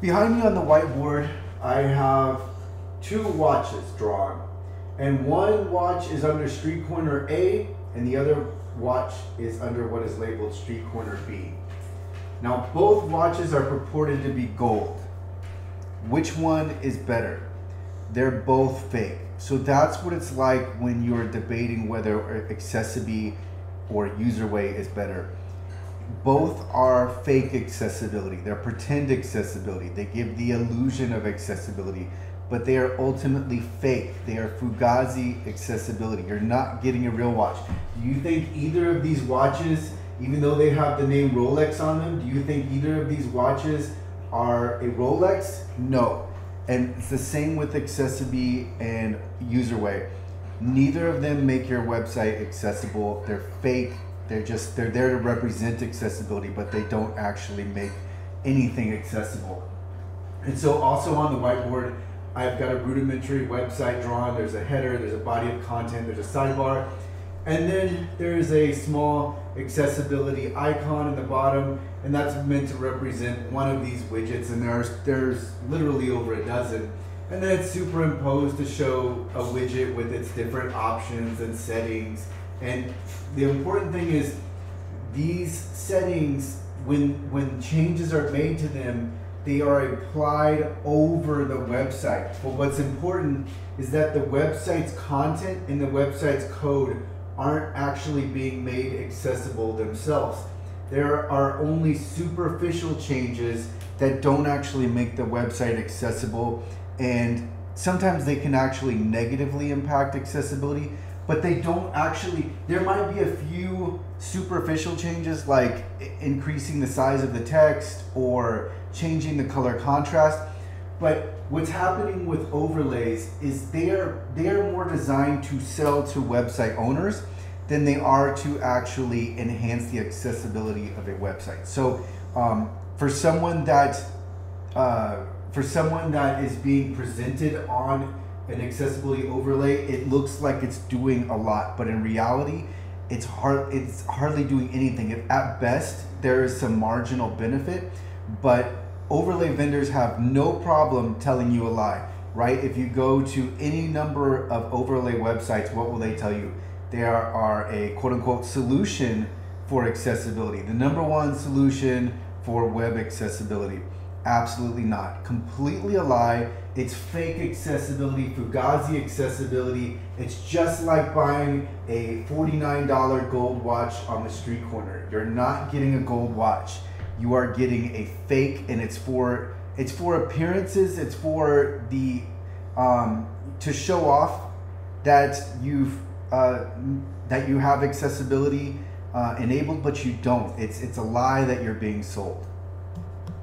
Behind me on the whiteboard, I have two watches drawn. And one watch is under street corner A, and the other watch is under what is labeled street corner B. Now, both watches are purported to be gold. Which one is better? They're both fake. So that's what it's like when you're debating whether accessibility or user way is better both are fake accessibility. They're pretend accessibility. They give the illusion of accessibility, but they are ultimately fake. They are fugazi accessibility. You're not getting a real watch. Do you think either of these watches, even though they have the name Rolex on them, do you think either of these watches are a Rolex? No. And it's the same with AccessiBe and UserWay. Neither of them make your website accessible. They're fake they're just they're there to represent accessibility, but they don't actually make anything accessible. And so also on the whiteboard, I've got a rudimentary website drawn. There's a header, there's a body of content, there's a sidebar, and then there's a small accessibility icon in the bottom, and that's meant to represent one of these widgets. And there's there's literally over a dozen. And then it's superimposed to show a widget with its different options and settings and the important thing is these settings, when when changes are made to them, they are applied over the website. But what's important is that the website's content and the website's code aren't actually being made accessible themselves. There are only superficial changes that don't actually make the website accessible and sometimes they can actually negatively impact accessibility but they don't actually there might be a few superficial changes like increasing the size of the text or changing the color contrast but what's happening with overlays is they're they're more designed to sell to website owners than they are to actually enhance the accessibility of a website. So um, for someone that uh, for someone that is being presented on an accessibility overlay, it looks like it's doing a lot, but in reality, it's hard. It's hardly doing anything. If at best there is some marginal benefit, but overlay vendors have no problem telling you a lie, right? If you go to any number of overlay websites, what will they tell you? They are, a quote unquote solution for accessibility. The number one solution for web accessibility. Absolutely not. Completely a lie. It's fake accessibility, Fugazi accessibility. It's just like buying a $49 gold watch on the street corner. You're not getting a gold watch. You are getting a fake and it's for it's for appearances, it's for the um, to show off that you've uh, that you have accessibility uh, enabled, but you don't. It's it's a lie that you're being sold.